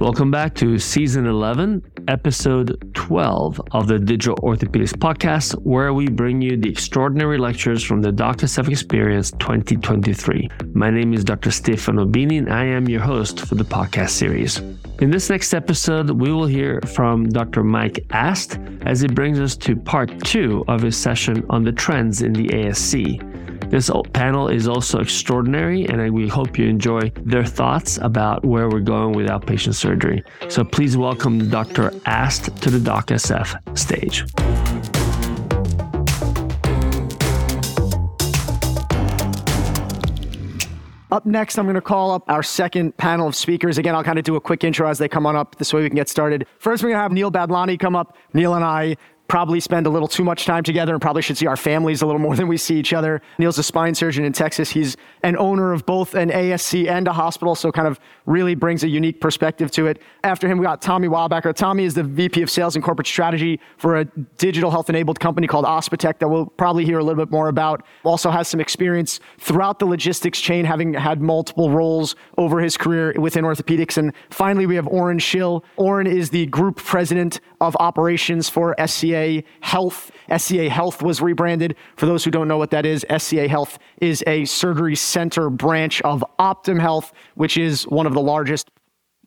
Welcome back to season 11, episode 12 of the Digital Orthopedics Podcast, where we bring you the extraordinary lectures from the DocSF Experience 2023. My name is Dr. Stefano Bini, and I am your host for the podcast series. In this next episode, we will hear from Dr. Mike Ast as he brings us to part two of his session on the trends in the ASC. This panel is also extraordinary, and we hope you enjoy their thoughts about where we're going with outpatient surgery. So please welcome Dr. Ast to the DocSF stage. Up next, I'm going to call up our second panel of speakers. Again, I'll kind of do a quick intro as they come on up. This way we can get started. First, we're going to have Neil Badlani come up. Neil and I probably spend a little too much time together and probably should see our families a little more than we see each other. Neil's a spine surgeon in Texas. He's an owner of both an ASC and a hospital, so kind of really brings a unique perspective to it. After him, we got Tommy Weilbacher. Tommy is the VP of Sales and Corporate Strategy for a digital health enabled company called Ospitek that we'll probably hear a little bit more about. Also has some experience throughout the logistics chain, having had multiple roles over his career within orthopedics. And finally, we have Oren Schill. Oren is the group president of operations for SCA SCA Health. SCA Health was rebranded. For those who don't know what that is, SCA Health is a surgery center branch of Optum Health, which is one of the largest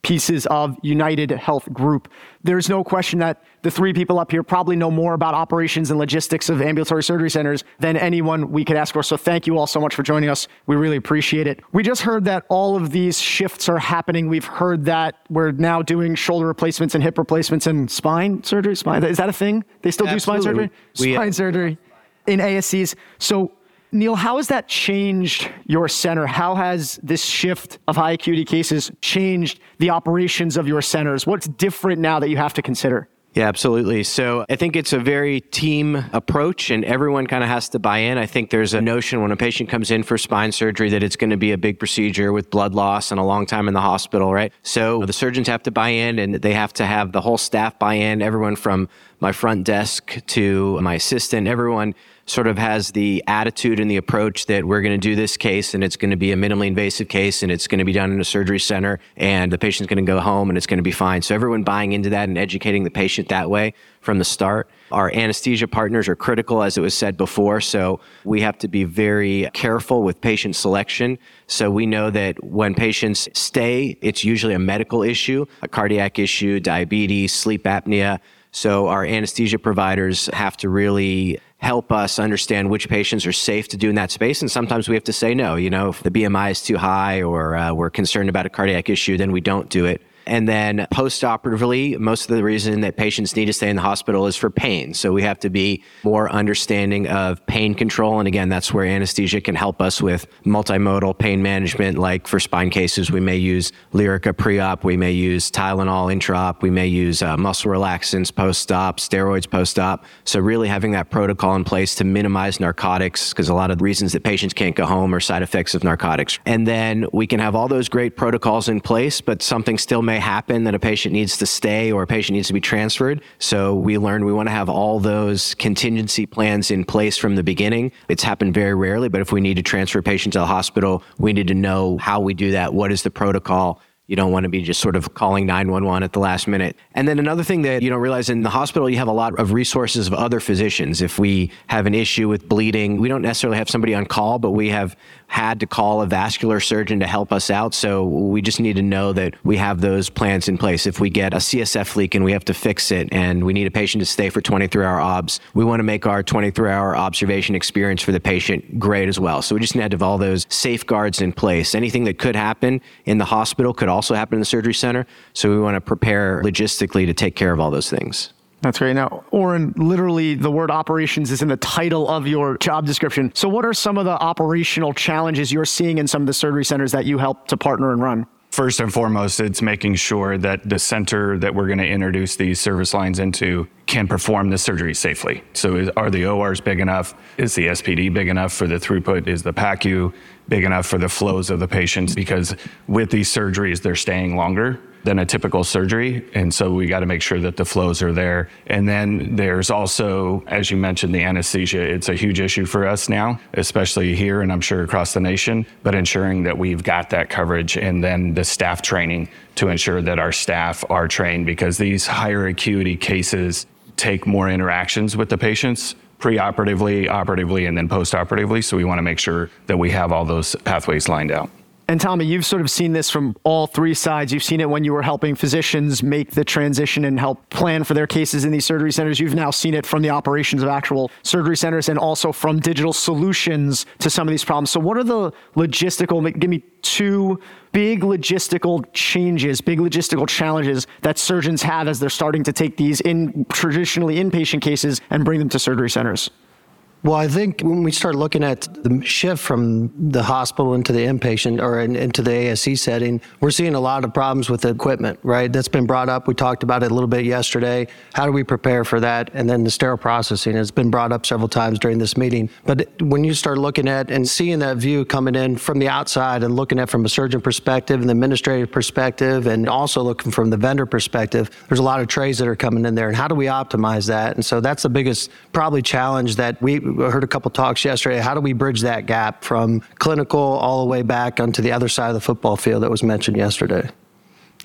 pieces of United Health Group. There's no question that the three people up here probably know more about operations and logistics of ambulatory surgery centers than anyone we could ask for. So thank you all so much for joining us. We really appreciate it. We just heard that all of these shifts are happening. We've heard that we're now doing shoulder replacements and hip replacements and spine surgery. Spine is that a thing? They still Absolutely. do spine surgery? We, spine surgery in ASCs. So Neil, how has that changed your center? How has this shift of high acuity cases changed the operations of your centers? What's different now that you have to consider? Yeah, absolutely. So I think it's a very team approach and everyone kind of has to buy in. I think there's a notion when a patient comes in for spine surgery that it's going to be a big procedure with blood loss and a long time in the hospital, right? So the surgeons have to buy in and they have to have the whole staff buy in, everyone from my front desk to my assistant, everyone sort of has the attitude and the approach that we're going to do this case and it's going to be a minimally invasive case and it's going to be done in a surgery center and the patient's going to go home and it's going to be fine. So everyone buying into that and educating the patient that way from the start. Our anesthesia partners are critical, as it was said before. So we have to be very careful with patient selection. So we know that when patients stay, it's usually a medical issue, a cardiac issue, diabetes, sleep apnea. So our anesthesia providers have to really help us understand which patients are safe to do in that space. And sometimes we have to say no. You know, if the BMI is too high or uh, we're concerned about a cardiac issue, then we don't do it. And then post-operatively, most of the reason that patients need to stay in the hospital is for pain. So we have to be more understanding of pain control. And again, that's where anesthesia can help us with multimodal pain management. Like for spine cases, we may use Lyrica pre-op, we may use Tylenol intra-op, we may use uh, muscle relaxants post-op, steroids post-op. So really having that protocol in place to minimize narcotics, because a lot of the reasons that patients can't go home are side effects of narcotics. And then we can have all those great protocols in place, but something still may happen that a patient needs to stay or a patient needs to be transferred. So we learned we want to have all those contingency plans in place from the beginning. It's happened very rarely, but if we need to transfer a patient to the hospital, we need to know how we do that. What is the protocol? You don't want to be just sort of calling 911 at the last minute. And then another thing that you don't realize in the hospital, you have a lot of resources of other physicians. If we have an issue with bleeding, we don't necessarily have somebody on call, but we have had to call a vascular surgeon to help us out. So we just need to know that we have those plans in place. If we get a CSF leak and we have to fix it and we need a patient to stay for 23 hour obs, we want to make our 23 hour observation experience for the patient great as well. So we just need to have all those safeguards in place. Anything that could happen in the hospital could also happen in the surgery center. So we want to prepare logistically to take care of all those things. That's great. Now, Oren, literally the word operations is in the title of your job description. So, what are some of the operational challenges you're seeing in some of the surgery centers that you help to partner and run? First and foremost, it's making sure that the center that we're going to introduce these service lines into can perform the surgery safely. So, is, are the ORs big enough? Is the SPD big enough for the throughput? Is the PACU big enough for the flows of the patients? Because with these surgeries, they're staying longer. Than a typical surgery. And so we got to make sure that the flows are there. And then there's also, as you mentioned, the anesthesia. It's a huge issue for us now, especially here and I'm sure across the nation, but ensuring that we've got that coverage and then the staff training to ensure that our staff are trained because these higher acuity cases take more interactions with the patients preoperatively, operatively, and then postoperatively. So we want to make sure that we have all those pathways lined out. And Tommy, you've sort of seen this from all three sides. You've seen it when you were helping physicians make the transition and help plan for their cases in these surgery centers. You've now seen it from the operations of actual surgery centers and also from digital solutions to some of these problems. So, what are the logistical, give me two big logistical changes, big logistical challenges that surgeons have as they're starting to take these in traditionally inpatient cases and bring them to surgery centers? Well, I think when we start looking at the shift from the hospital into the inpatient or in, into the ASC setting, we're seeing a lot of problems with the equipment, right? That's been brought up. We talked about it a little bit yesterday. How do we prepare for that? And then the sterile processing has been brought up several times during this meeting. But when you start looking at and seeing that view coming in from the outside and looking at from a surgeon perspective and the administrative perspective and also looking from the vendor perspective, there's a lot of trays that are coming in there. And how do we optimize that? And so that's the biggest probably challenge that we heard a couple talks yesterday. How do we bridge that gap from clinical all the way back onto the other side of the football field that was mentioned yesterday?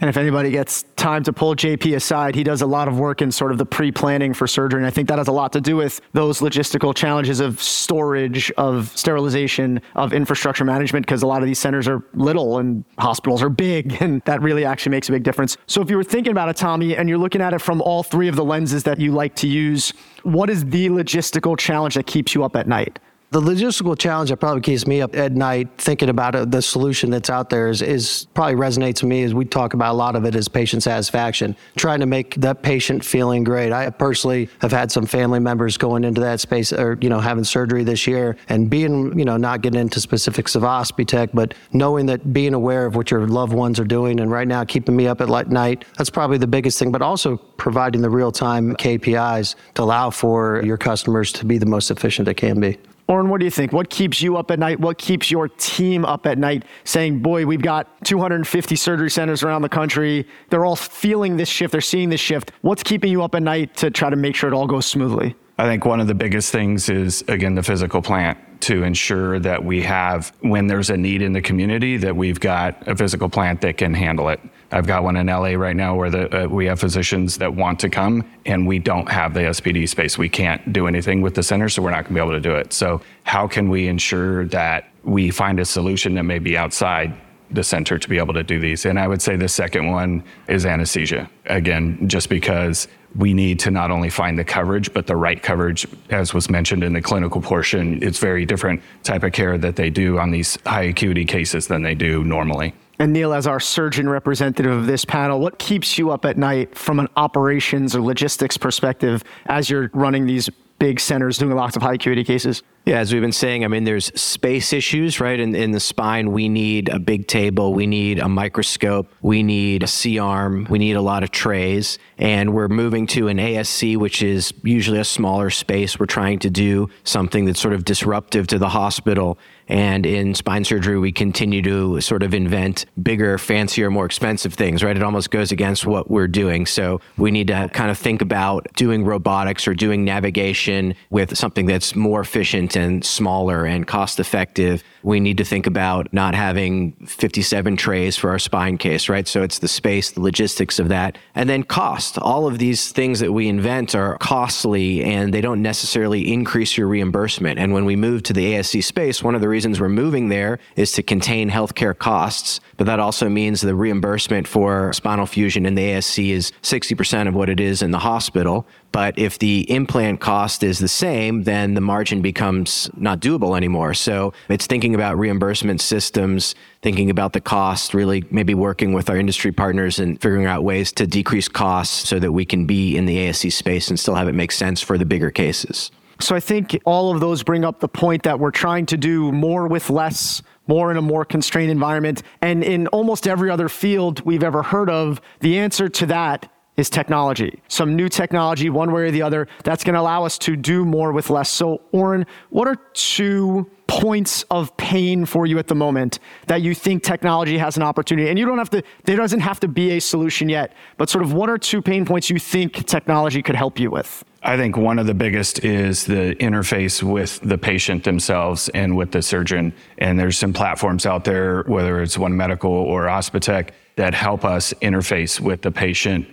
And if anybody gets time to pull JP aside, he does a lot of work in sort of the pre planning for surgery. And I think that has a lot to do with those logistical challenges of storage, of sterilization, of infrastructure management, because a lot of these centers are little and hospitals are big. And that really actually makes a big difference. So if you were thinking about it, Tommy, and you're looking at it from all three of the lenses that you like to use, what is the logistical challenge that keeps you up at night? The logistical challenge that probably keeps me up at night thinking about it, the solution that's out there is, is probably resonates with me as we talk about a lot of it is patient satisfaction, trying to make that patient feeling great. I personally have had some family members going into that space or, you know, having surgery this year and being, you know, not getting into specifics of Ospitek, but knowing that being aware of what your loved ones are doing and right now keeping me up at night, that's probably the biggest thing, but also providing the real time KPIs to allow for your customers to be the most efficient they can be. Oren, what do you think? What keeps you up at night? What keeps your team up at night saying, boy, we've got 250 surgery centers around the country. They're all feeling this shift. They're seeing this shift. What's keeping you up at night to try to make sure it all goes smoothly? I think one of the biggest things is, again, the physical plant to ensure that we have, when there's a need in the community, that we've got a physical plant that can handle it. I've got one in LA right now where the, uh, we have physicians that want to come and we don't have the SPD space. We can't do anything with the center, so we're not going to be able to do it. So, how can we ensure that we find a solution that may be outside the center to be able to do these? And I would say the second one is anesthesia. Again, just because we need to not only find the coverage, but the right coverage, as was mentioned in the clinical portion. It's very different type of care that they do on these high acuity cases than they do normally. And Neil, as our surgeon representative of this panel, what keeps you up at night from an operations or logistics perspective as you're running these big centers doing lots of high acuity cases? Yeah, as we've been saying, I mean, there's space issues, right? In, in the spine, we need a big table, we need a microscope, we need a C arm, we need a lot of trays. And we're moving to an ASC, which is usually a smaller space. We're trying to do something that's sort of disruptive to the hospital. And in spine surgery, we continue to sort of invent bigger, fancier, more expensive things, right? It almost goes against what we're doing. So we need to kind of think about doing robotics or doing navigation with something that's more efficient and smaller and cost effective. We need to think about not having 57 trays for our spine case, right? So it's the space, the logistics of that, and then cost. All of these things that we invent are costly and they don't necessarily increase your reimbursement. And when we move to the ASC space, one of the reasons we're moving there is to contain healthcare costs. But that also means the reimbursement for spinal fusion in the ASC is 60% of what it is in the hospital. But if the implant cost is the same, then the margin becomes not doable anymore. So it's thinking about reimbursement systems, thinking about the cost, really maybe working with our industry partners and figuring out ways to decrease costs so that we can be in the ASC space and still have it make sense for the bigger cases. So I think all of those bring up the point that we're trying to do more with less more in a more constrained environment. And in almost every other field we've ever heard of, the answer to that is technology. Some new technology, one way or the other, that's going to allow us to do more with less. So, Oren, what are two points of pain for you at the moment that you think technology has an opportunity? And you don't have to, there doesn't have to be a solution yet, but sort of what are two pain points you think technology could help you with? I think one of the biggest is the interface with the patient themselves and with the surgeon. And there's some platforms out there, whether it's One Medical or Ospitek, that help us interface with the patient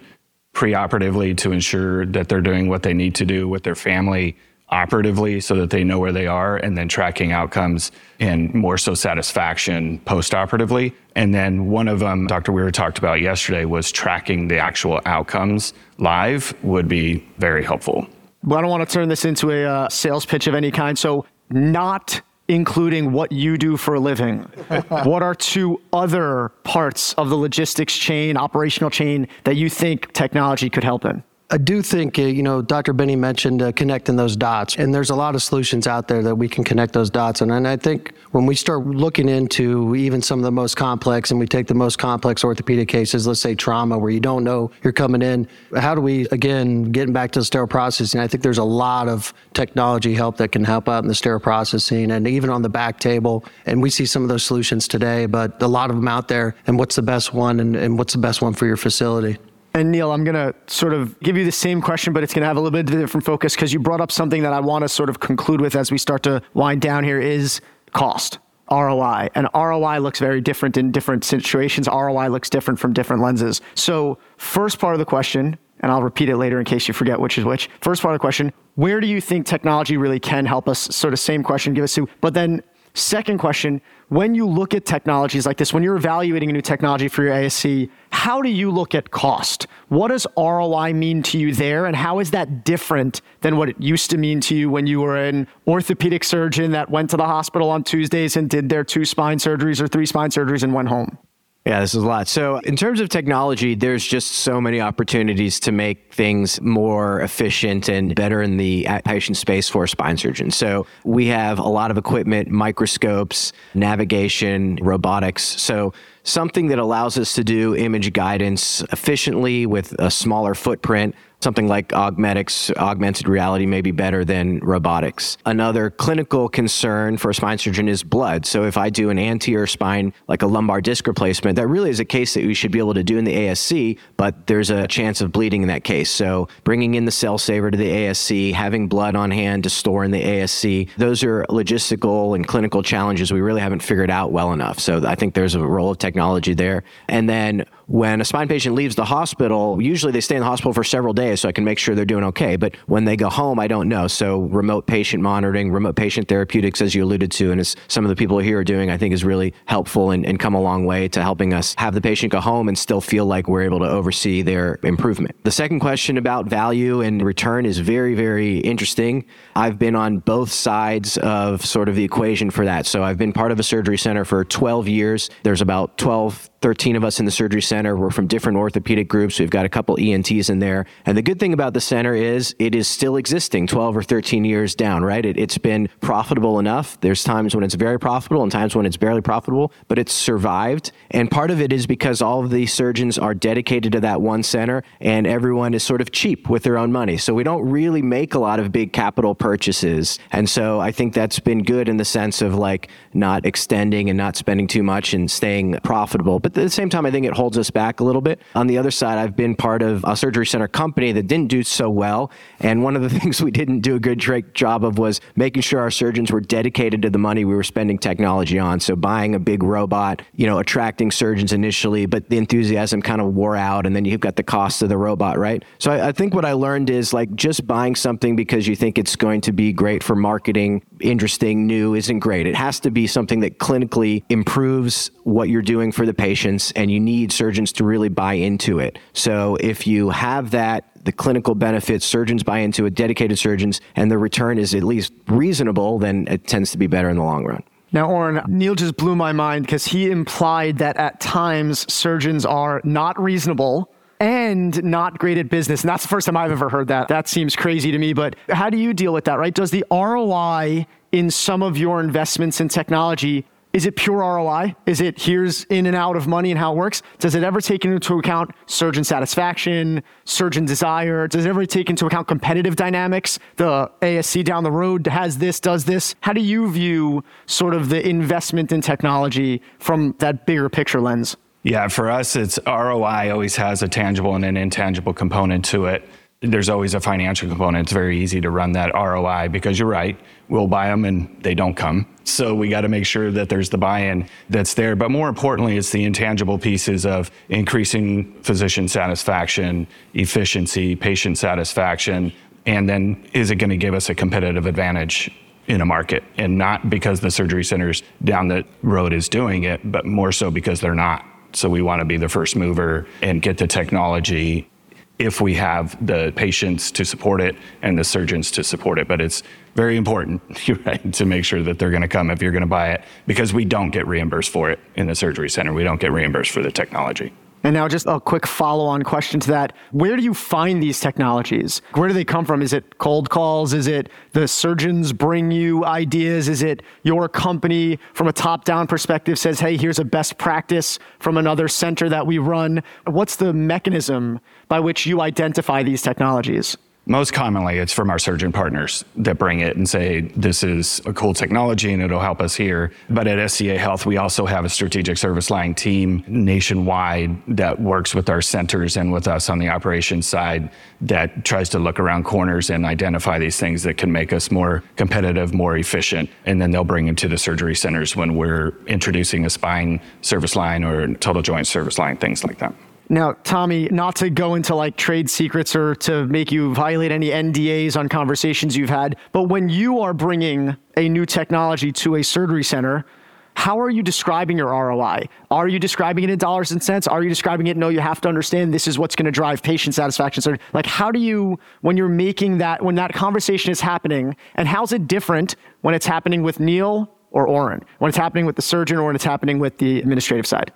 preoperatively to ensure that they're doing what they need to do with their family operatively so that they know where they are and then tracking outcomes and more so satisfaction post-operatively. And then one of them dr weir talked about yesterday was tracking the actual outcomes live would be very helpful. Well i don't want to turn this into a uh, sales pitch of any kind so not including what you do for a living what are two other parts of the logistics chain operational chain that you think technology could help in I do think, uh, you know, Dr. Bini mentioned uh, connecting those dots, and there's a lot of solutions out there that we can connect those dots. And, and I think when we start looking into even some of the most complex, and we take the most complex orthopedic cases, let's say trauma, where you don't know you're coming in, how do we, again, getting back to the sterile processing, I think there's a lot of technology help that can help out in the sterile processing and even on the back table. And we see some of those solutions today, but a lot of them out there. And what's the best one, and, and what's the best one for your facility? And Neil, I'm going to sort of give you the same question, but it's going to have a little bit of a different focus because you brought up something that I want to sort of conclude with as we start to wind down here is cost. ROI. And ROI looks very different in different situations. ROI looks different from different lenses. So, first part of the question, and I'll repeat it later in case you forget which is which. First part of the question, where do you think technology really can help us? Sort of same question, give us two. But then, second question, when you look at technologies like this, when you're evaluating a new technology for your ASC, how do you look at cost? What does ROI mean to you there? And how is that different than what it used to mean to you when you were an orthopedic surgeon that went to the hospital on Tuesdays and did their two spine surgeries or three spine surgeries and went home? Yeah, this is a lot. So, in terms of technology, there's just so many opportunities to make things more efficient and better in the patient space for spine surgeons. So, we have a lot of equipment, microscopes, navigation, robotics. So, something that allows us to do image guidance efficiently with a smaller footprint something like Augmedics, augmented reality may be better than robotics. Another clinical concern for a spine surgeon is blood. So if I do an anterior spine, like a lumbar disc replacement, that really is a case that we should be able to do in the ASC, but there's a chance of bleeding in that case. So bringing in the cell saver to the ASC, having blood on hand to store in the ASC, those are logistical and clinical challenges we really haven't figured out well enough. So I think there's a role of technology there. And then when a spine patient leaves the hospital, usually they stay in the hospital for several days so I can make sure they're doing okay. But when they go home, I don't know. So remote patient monitoring, remote patient therapeutics, as you alluded to, and as some of the people here are doing, I think is really helpful and, and come a long way to helping us have the patient go home and still feel like we're able to oversee their improvement. The second question about value and return is very, very interesting. I've been on both sides of sort of the equation for that. So I've been part of a surgery center for 12 years. There's about 12, 13 of us in the surgery center. We're from different orthopedic groups. We've got a couple ENTs in there. And the good thing about the center is it is still existing 12 or 13 years down, right? It, has been profitable enough. There's times when it's very profitable and times when it's barely profitable, but it's survived. And part of it is because all of the surgeons are dedicated to that one center and everyone is sort of cheap with their own money. So we don't really make a lot of big capital purchases. And so I think that's been good in the sense of like not extending and not spending too much and staying profitable. But at the same time, I think it holds us back a little bit. On the other side, I've been part of a surgery center company that didn't do so well. And one of the things we didn't do a good job of was making sure our surgeons were dedicated to the money we were spending technology on. So buying a big robot, you know, attracting surgeons initially, but the enthusiasm kind of wore out. And then you've got the cost of the robot, right? So I, I think what I learned is like just buying something because you think it's going to be great for marketing, interesting, new, isn't great. It has to be something that clinically improves what you're doing for the patient patients and you need surgeons to really buy into it. So if you have that the clinical benefits, surgeons buy into it, dedicated surgeons, and the return is at least reasonable, then it tends to be better in the long run. Now, Oren, Neil just blew my mind because he implied that at times surgeons are not reasonable and not great at business. And that's the first time I've ever heard that. That seems crazy to me, but how do you deal with that, right? Does the ROI in some of your investments in technology is it pure ROI? Is it here's in and out of money and how it works? Does it ever take into account surgeon satisfaction, surgeon desire? Does it ever take into account competitive dynamics? The ASC down the road has this, does this. How do you view sort of the investment in technology from that bigger picture lens? Yeah, for us, it's ROI always has a tangible and an intangible component to it there's always a financial component. It's very easy to run that ROI because you're right. We'll buy them and they don't come. So we got to make sure that there's the buy in that's there. But more importantly, it's the intangible pieces of increasing physician satisfaction, efficiency, patient satisfaction. And then is it going to give us a competitive advantage in a market? And not because the surgery centers down the road is doing it, but more so because they're not. So we want to be the first mover and get the technology if we have the patients to support it and the surgeons to support it. But it's very important, right, to make sure that they're going to come if you're going to buy it because we don't get reimbursed for it in the surgery center. We don't get reimbursed for the technology. And now, just a quick follow on question to that. Where do you find these technologies? Where do they come from? Is it cold calls? Is it the surgeons bring you ideas? Is it your company from a top down perspective says, hey, here's a best practice from another center that we run? What's the mechanism by which you identify these technologies? Most commonly, it's from our surgeon partners that bring it and say, this is a cool technology and it'll help us here. But at SCA Health, we also have a strategic service line team nationwide that works with our centers and with us on the operations side that tries to look around corners and identify these things that can make us more competitive, more efficient. And then they'll bring them to the surgery centers when we're introducing a spine service line or total joint service line, things like that. Now, Tommy, not to go into like trade secrets or to make you violate any NDAs on conversations you've had, but when you are bringing a new technology to a surgery center, how are you describing your ROI? Are you describing it in dollars and cents? Are you describing it? No, you have to understand this is what's going to drive patient satisfaction. So, like, how do you, when you're making that, when that conversation is happening, and how's it different when it's happening with Neil or Oren, when it's happening with the surgeon or when it's happening with the administrative side?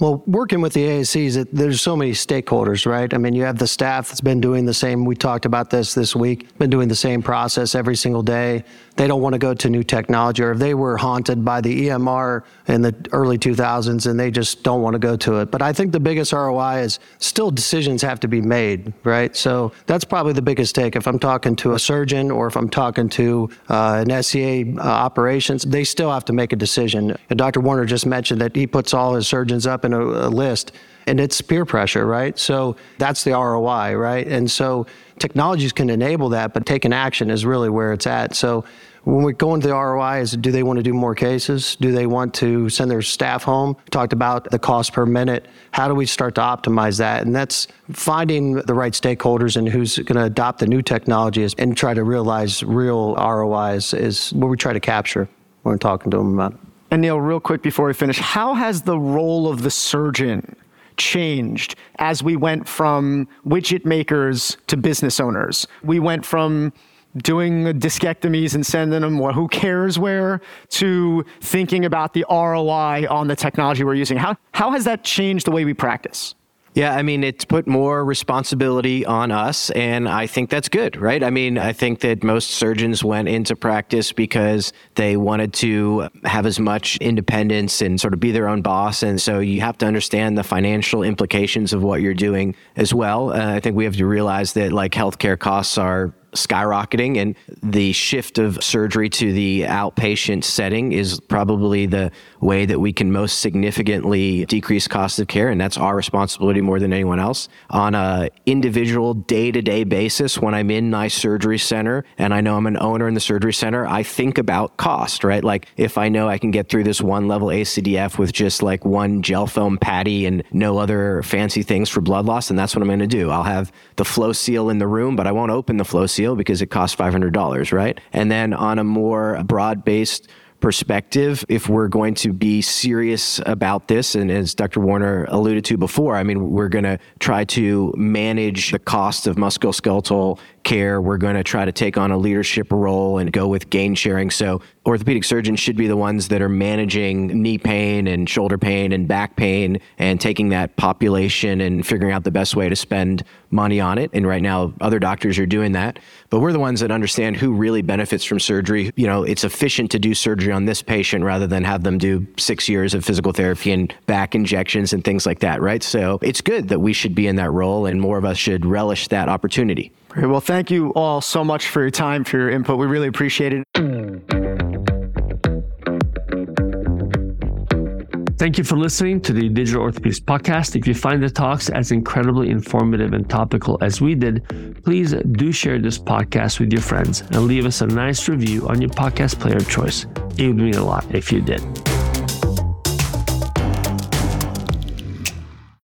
Well, working with the ASCs, there's so many stakeholders, right? I mean, you have the staff that's been doing the same. We talked about this this week, been doing the same process every single day. They don't want to go to new technology, or if they were haunted by the EMR in the early 2000s and they just don't want to go to it. But I think the biggest ROI is still decisions have to be made, right? So that's probably the biggest take. If I'm talking to a surgeon or if I'm talking to uh, an SCA uh, operations, they still have to make a decision. And Dr. Warner just mentioned that he puts all his surgeons up a, a list and it's peer pressure, right? So that's the ROI, right? And so technologies can enable that, but taking action is really where it's at. So when we go into the ROI, is do they want to do more cases? Do they want to send their staff home? Talked about the cost per minute. How do we start to optimize that? And that's finding the right stakeholders and who's going to adopt the new technologies and try to realize real ROIs is what we try to capture when we're talking to them about it. And Neil, real quick before we finish, how has the role of the surgeon changed as we went from widget makers to business owners? We went from doing discectomies and sending them well, who cares where to thinking about the ROI on the technology we're using. How, how has that changed the way we practice? Yeah, I mean, it's put more responsibility on us, and I think that's good, right? I mean, I think that most surgeons went into practice because they wanted to have as much independence and sort of be their own boss. And so you have to understand the financial implications of what you're doing as well. Uh, I think we have to realize that like healthcare costs are skyrocketing and the shift of surgery to the outpatient setting is probably the way that we can most significantly decrease cost of care and that's our responsibility more than anyone else. On a individual day-to-day basis when i'm in my surgery center and i know i'm an owner in the surgery center i think about cost right? Like if i know i can get through this one level acdf with just like one Gelfoam patty and no other fancy things for blood loss then that's what i'm going to do. I'll have the Floseal in the room but i won't open the Floseal because it costs $500, right? And then on a more broad based perspective, if we're going to be serious about this, and as Dr. Warner alluded to before, I mean, we're going to try to manage the cost of musculoskeletal care. We're going to try to take on a leadership role and go with gain sharing. So orthopedic surgeons should be the ones that are managing knee pain and shoulder pain and back pain and taking that population and figuring out the best way to spend money on it. And right now, other doctors are doing that. But we're the ones that understand who really benefits from surgery. You know, it's efficient to do surgery on this patient rather than have them do six years of physical therapy and back injections and things like that, right? So it's good that we should be in that role and more of us should relish that opportunity. Great. Well, thank you all so much for your time, for your input. We really appreciate it. Thank you for listening to the Digital Orthopedics Podcast. If you find the talks as incredibly informative and topical as we did, please do share this podcast with your friends and leave us a nice review on your podcast player of choice. It would mean a lot if you did.